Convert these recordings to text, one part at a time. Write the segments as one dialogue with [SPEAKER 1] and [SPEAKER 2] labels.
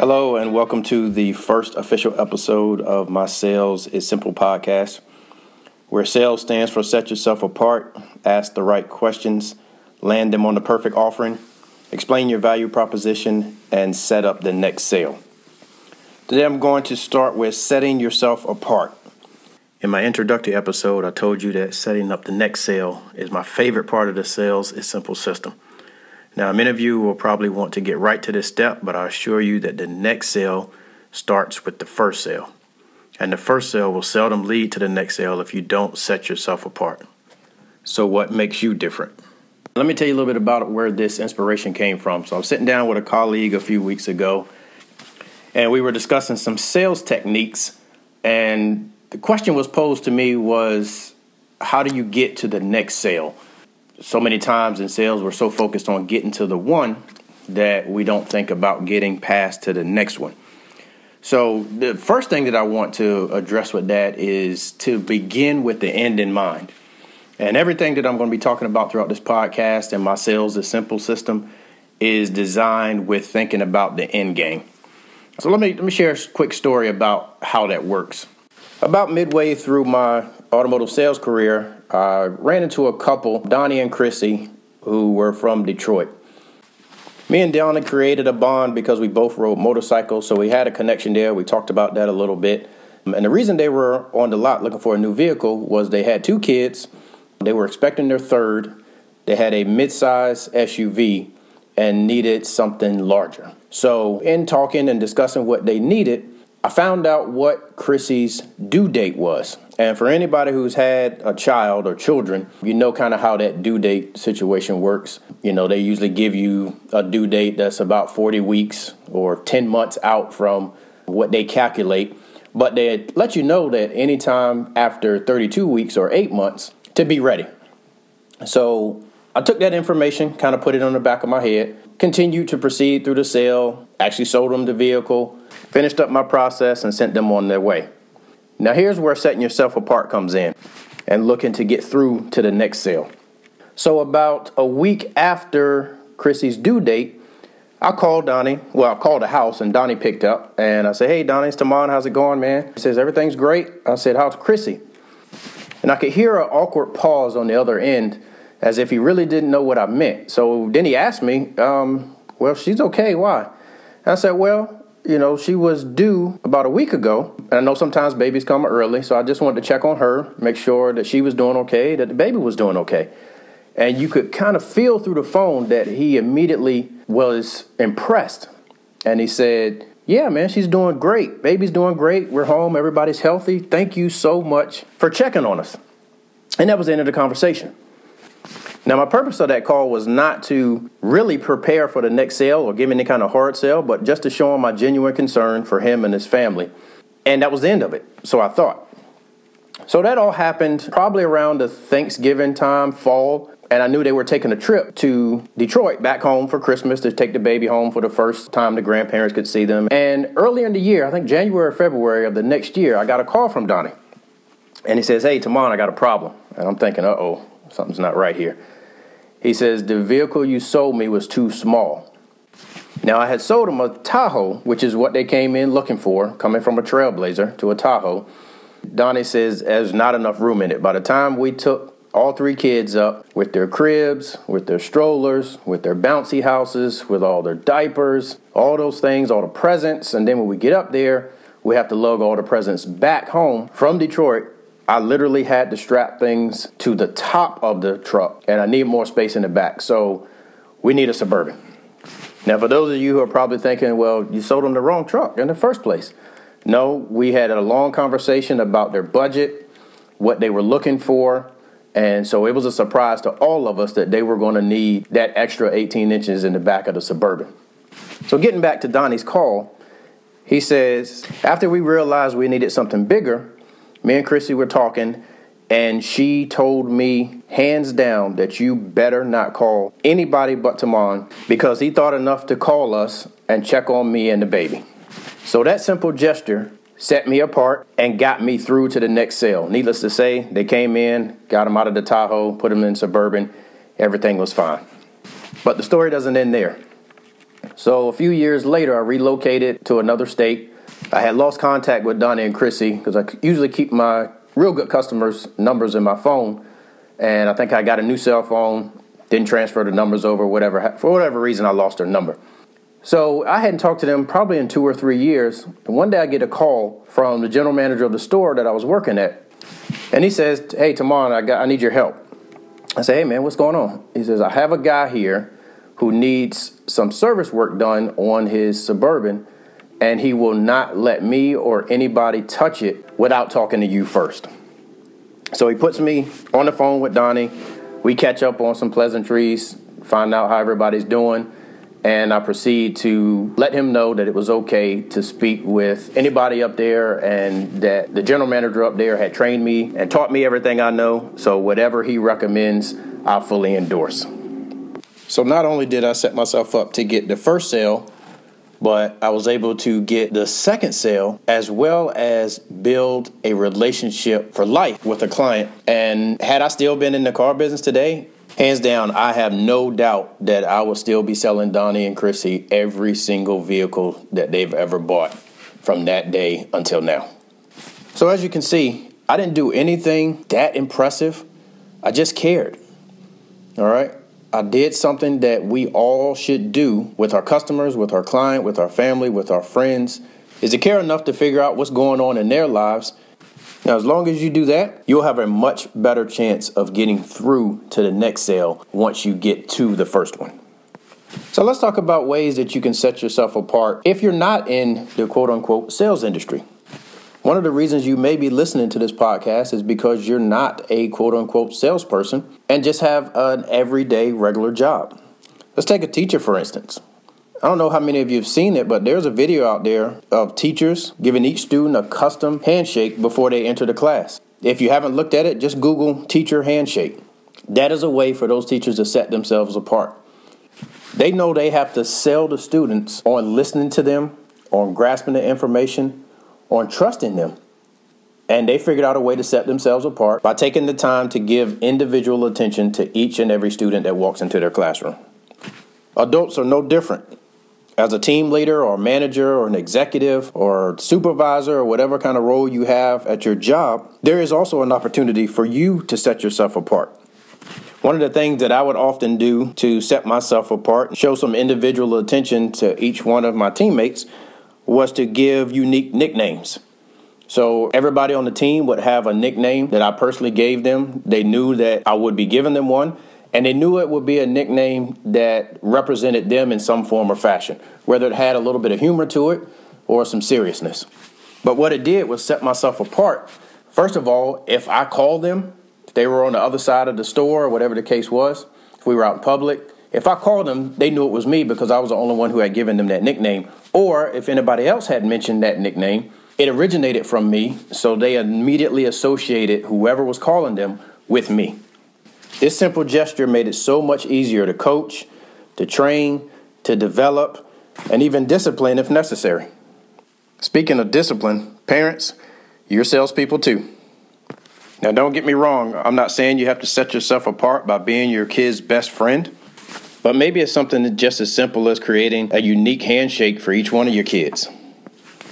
[SPEAKER 1] Hello, and welcome to the first official episode of my Sales is Simple podcast, where sales stands for set yourself apart, ask the right questions, land them on the perfect offering, explain your value proposition, and set up the next sale. Today I'm going to start with setting yourself apart. In my introductory episode, I told you that setting up the next sale is my favorite part of the sales is simple system. Now, many of you will probably want to get right to this step, but I assure you that the next sale starts with the first sale. And the first sale will seldom lead to the next sale if you don't set yourself apart. So, what makes you different? Let me tell you a little bit about where this inspiration came from. So, I was sitting down with a colleague a few weeks ago, and we were discussing some sales techniques, and the question was posed to me was how do you get to the next sale? So many times in sales, we're so focused on getting to the one that we don't think about getting past to the next one. So, the first thing that I want to address with that is to begin with the end in mind. And everything that I'm going to be talking about throughout this podcast and my sales is simple system is designed with thinking about the end game. So let me let me share a quick story about how that works. About midway through my automotive sales career, I ran into a couple, Donnie and Chrissy, who were from Detroit. Me and Donnie created a bond because we both rode motorcycles, so we had a connection there. We talked about that a little bit. And the reason they were on the lot looking for a new vehicle was they had two kids, they were expecting their third, they had a midsize SUV, and needed something larger. So, in talking and discussing what they needed, I found out what Chrissy's due date was. And for anybody who's had a child or children, you know kind of how that due date situation works. You know, they usually give you a due date that's about 40 weeks or 10 months out from what they calculate. But they let you know that anytime after 32 weeks or eight months to be ready. So I took that information, kind of put it on the back of my head, continued to proceed through the sale, actually sold them the vehicle finished up my process, and sent them on their way. Now, here's where setting yourself apart comes in and looking to get through to the next sale. So, about a week after Chrissy's due date, I called Donnie. Well, I called the house and Donnie picked up. And I said, Hey, Donnie, it's Tamon. How's it going, man? He says, Everything's great. I said, How's Chrissy? And I could hear an awkward pause on the other end as if he really didn't know what I meant. So then he asked me, um, Well, she's okay. Why? And I said, Well, you know, she was due about a week ago. And I know sometimes babies come early, so I just wanted to check on her, make sure that she was doing okay, that the baby was doing okay. And you could kind of feel through the phone that he immediately was impressed. And he said, Yeah, man, she's doing great. Baby's doing great. We're home. Everybody's healthy. Thank you so much for checking on us. And that was the end of the conversation. Now, my purpose of that call was not to really prepare for the next sale or give me any kind of hard sale, but just to show him my genuine concern for him and his family. And that was the end of it. So I thought. So that all happened probably around the Thanksgiving time, fall. And I knew they were taking a trip to Detroit back home for Christmas to take the baby home for the first time the grandparents could see them. And earlier in the year, I think January or February of the next year, I got a call from Donnie. And he says, Hey, Tamon, I got a problem. And I'm thinking, uh oh, something's not right here. He says, The vehicle you sold me was too small. Now, I had sold him a Tahoe, which is what they came in looking for, coming from a Trailblazer to a Tahoe. Donnie says there's not enough room in it. By the time we took all three kids up with their cribs, with their strollers, with their bouncy houses, with all their diapers, all those things, all the presents, and then when we get up there, we have to lug all the presents back home from Detroit I literally had to strap things to the top of the truck, and I need more space in the back. So we need a Suburban. Now, for those of you who are probably thinking, well, you sold them the wrong truck in the first place. No, we had a long conversation about their budget, what they were looking for, and so it was a surprise to all of us that they were going to need that extra 18 inches in the back of the Suburban. So, getting back to Donnie's call, he says, after we realized we needed something bigger, me and Chrissy were talking, and she told me hands down that you better not call anybody but Tamon because he thought enough to call us and check on me and the baby. So that simple gesture set me apart and got me through to the next sale. Needless to say, they came in, got him out of the Tahoe, put him in Suburban, everything was fine. But the story doesn't end there. So a few years later, I relocated to another state. I had lost contact with Donnie and Chrissy because I usually keep my real good customers' numbers in my phone. And I think I got a new cell phone, didn't transfer the numbers over, whatever. For whatever reason, I lost their number. So I hadn't talked to them probably in two or three years. And one day I get a call from the general manager of the store that I was working at. And he says, Hey, Tamon, I, got, I need your help. I say, Hey, man, what's going on? He says, I have a guy here who needs some service work done on his Suburban, and he will not let me or anybody touch it without talking to you first. So he puts me on the phone with Donnie. We catch up on some pleasantries, find out how everybody's doing, and I proceed to let him know that it was okay to speak with anybody up there and that the general manager up there had trained me and taught me everything I know. So whatever he recommends, I fully endorse. So not only did I set myself up to get the first sale, but I was able to get the second sale as well as build a relationship for life with a client. And had I still been in the car business today, hands down, I have no doubt that I would still be selling Donnie and Chrissy every single vehicle that they've ever bought from that day until now. So as you can see, I didn't do anything that impressive. I just cared. All right. I did something that we all should do with our customers, with our client, with our family, with our friends, is to care enough to figure out what's going on in their lives. Now, as long as you do that, you'll have a much better chance of getting through to the next sale once you get to the first one. So, let's talk about ways that you can set yourself apart if you're not in the quote unquote sales industry. One of the reasons you may be listening to this podcast is because you're not a quote unquote salesperson and just have an everyday regular job. Let's take a teacher, for instance. I don't know how many of you have seen it, but there's a video out there of teachers giving each student a custom handshake before they enter the class. If you haven't looked at it, just Google teacher handshake. That is a way for those teachers to set themselves apart. They know they have to sell the students on listening to them, on grasping the information, on trusting them. And they figured out a way to set themselves apart by taking the time to give individual attention to each and every student that walks into their classroom. Adults are no different. As a team leader or manager or an executive or supervisor or whatever kind of role you have at your job, there is also an opportunity for you to set yourself apart. One of the things that I would often do to set myself apart, and show some individual attention to each one of my teammates, was to give unique nicknames. So everybody on the team would have a nickname that I personally gave them. They knew that I would be giving them one, and they knew it would be a nickname that represented them in some form or fashion, whether it had a little bit of humor to it or some seriousness. But what it did was set myself apart. First of all, if I called them, if they were on the other side of the store or whatever the case was, if we were out in public, if I called them, they knew it was me because I was the only one who had given them that nickname. Or if anybody else had mentioned that nickname, it originated from me, so they immediately associated whoever was calling them with me. This simple gesture made it so much easier to coach, to train, to develop, and even discipline if necessary. Speaking of discipline, parents, you're salespeople too. Now, don't get me wrong, I'm not saying you have to set yourself apart by being your kid's best friend. But maybe it's something just as simple as creating a unique handshake for each one of your kids.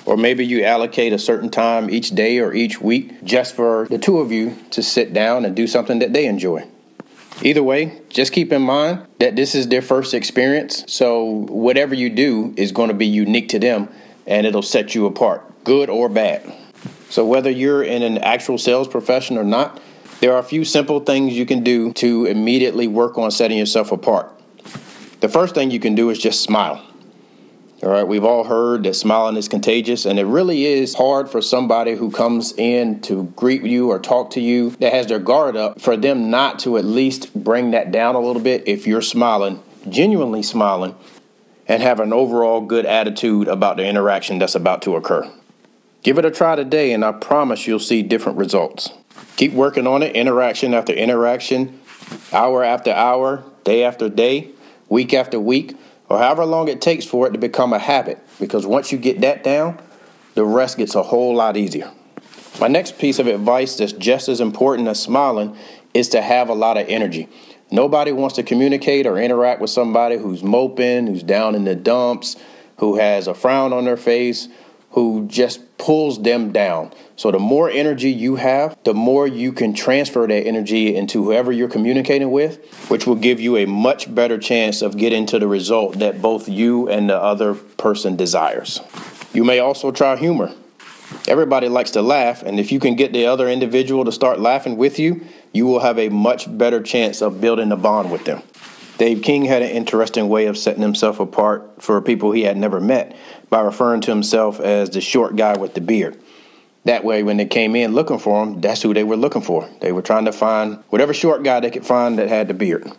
[SPEAKER 1] Or maybe you allocate a certain time each day or each week just for the two of you to sit down and do something that they enjoy. Either way, just keep in mind that this is their first experience, so whatever you do is going to be unique to them and it'll set you apart, good or bad. So, whether you're in an actual sales profession or not, there are a few simple things you can do to immediately work on setting yourself apart. The first thing you can do is just smile. All right, we've all heard that smiling is contagious, and it really is hard for somebody who comes in to greet you or talk to you that has their guard up for them not to at least bring that down a little bit if you're smiling, genuinely smiling, and have an overall good attitude about the interaction that's about to occur. Give it a try today, and I promise you'll see different results. Keep working on it, interaction after interaction, hour after hour, day after day week after week, or however long it takes for it to become a habit. Because once you get that down, the rest gets a whole lot easier. My next piece of advice that's just as important as smiling is to have a lot of energy. Nobody wants to communicate or interact with somebody who's moping, who's down in the dumps, who has a frown on their face, who just pulls them down. So, the more energy you have, the more you can transfer that energy into whoever you're communicating with, which will give you a much better chance of getting to the result that both you and the other person desires. You may also try humor. Everybody likes to laugh, and if you can get the other individual to start laughing with you, you will have a much better chance of building a bond with them. Dave King had an interesting way of setting himself apart for people he had never met by referring to himself as the short guy with the beard. That way, when they came in looking for him, that's who they were looking for. They were trying to find whatever short guy they could find that had the beard.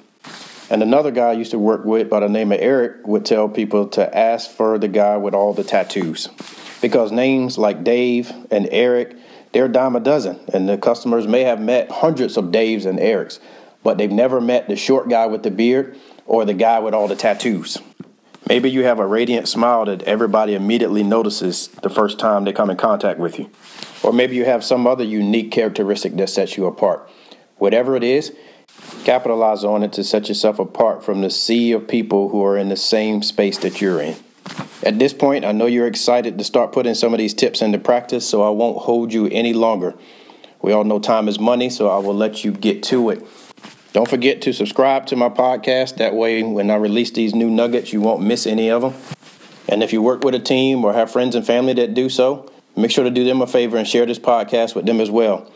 [SPEAKER 1] And another guy I used to work with by the name of Eric would tell people to ask for the guy with all the tattoos. Because names like Dave and Eric, they're a dime a dozen. And the customers may have met hundreds of Daves and Erics, but they've never met the short guy with the beard or the guy with all the tattoos. Maybe you have a radiant smile that everybody immediately notices the first time they come in contact with you. Or maybe you have some other unique characteristic that sets you apart. Whatever it is, capitalize on it to set yourself apart from the sea of people who are in the same space that you're in. At this point, I know you're excited to start putting some of these tips into practice, so I won't hold you any longer. We all know time is money, so I will let you get to it. Don't forget to subscribe to my podcast. That way, when I release these new nuggets, you won't miss any of them. And if you work with a team or have friends and family that do so, make sure to do them a favor and share this podcast with them as well.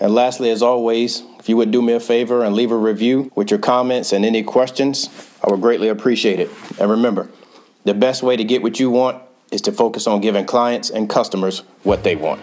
[SPEAKER 1] And lastly, as always, if you would do me a favor and leave a review with your comments and any questions, I would greatly appreciate it. And remember, the best way to get what you want is to focus on giving clients and customers what they want.